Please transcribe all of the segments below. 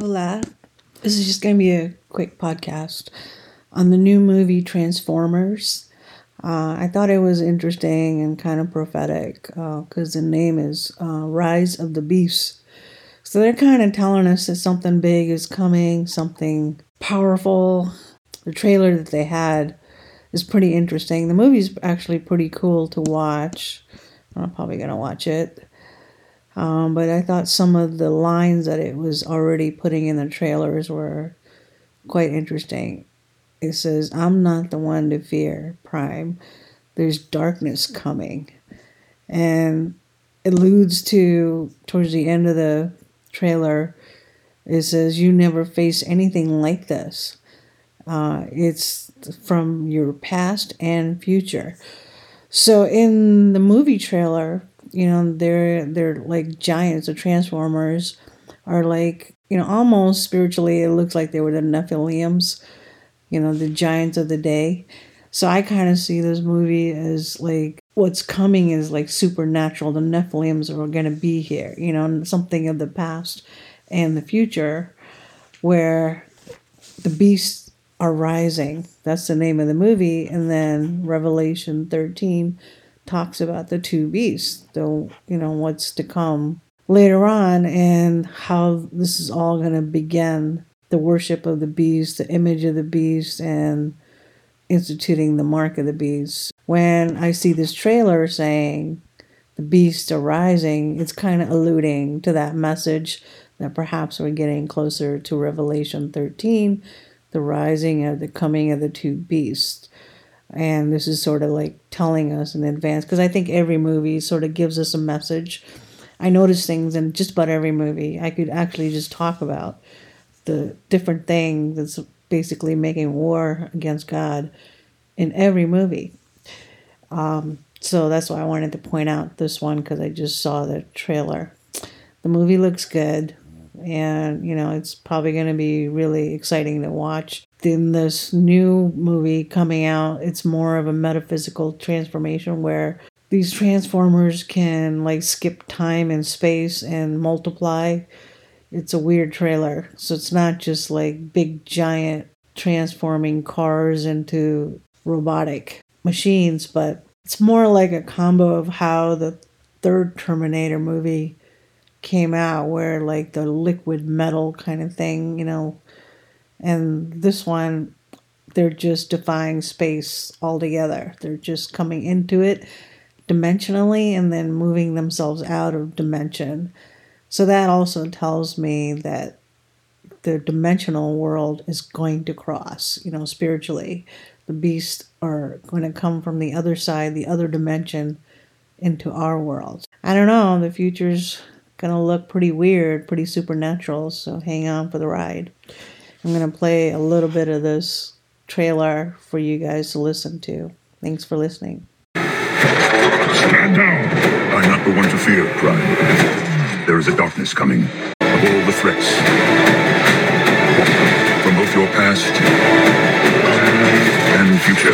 Hola. This is just going to be a quick podcast on the new movie Transformers. Uh, I thought it was interesting and kind of prophetic because uh, the name is uh, Rise of the Beasts. So they're kind of telling us that something big is coming, something powerful. The trailer that they had is pretty interesting. The movie's actually pretty cool to watch. I'm probably going to watch it. Um, but I thought some of the lines that it was already putting in the trailers were quite interesting. It says, I'm not the one to fear, Prime. There's darkness coming. And alludes to, towards the end of the trailer, it says, You never face anything like this. Uh, it's from your past and future. So in the movie trailer, you know they're they're like giants. The transformers are like you know almost spiritually it looks like they were the nephilims you know the giants of the day. So i kind of see this movie as like what's coming is like supernatural. The nephilims are going to be here you know something of the past and the future where the beasts are rising. That's the name of the movie. And then revelation 13 talks about the two beasts, the you know what's to come later on, and how this is all going to begin the worship of the beast, the image of the beast, and instituting the mark of the beast. When I see this trailer saying the beast arising, it's kind of alluding to that message that perhaps we're getting closer to Revelation 13, the rising of the coming of the two beasts and this is sort of like telling us in advance because I think every movie sort of gives us a message. I notice things in just about every movie. I could actually just talk about the different thing that's basically making war against God in every movie. Um, so that's why I wanted to point out this one because I just saw the trailer. The movie looks good, and you know it's probably going to be really exciting to watch in this new movie coming out, it's more of a metaphysical transformation where these transformers can like skip time and space and multiply. It's a weird trailer. So it's not just like big giant transforming cars into robotic machines, but it's more like a combo of how the third Terminator movie came out, where like the liquid metal kind of thing, you know, and this one, they're just defying space altogether. They're just coming into it dimensionally and then moving themselves out of dimension. So that also tells me that the dimensional world is going to cross, you know, spiritually. The beasts are going to come from the other side, the other dimension, into our world. I don't know, the future's going to look pretty weird, pretty supernatural, so hang on for the ride. I'm going to play a little bit of this trailer for you guys to listen to. Thanks for listening. Stand down. I'm not the one to fear, Prime. There is a darkness coming of all the threats. From both your past and future.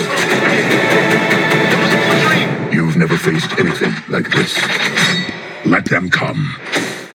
You've never faced anything like this. Let them come.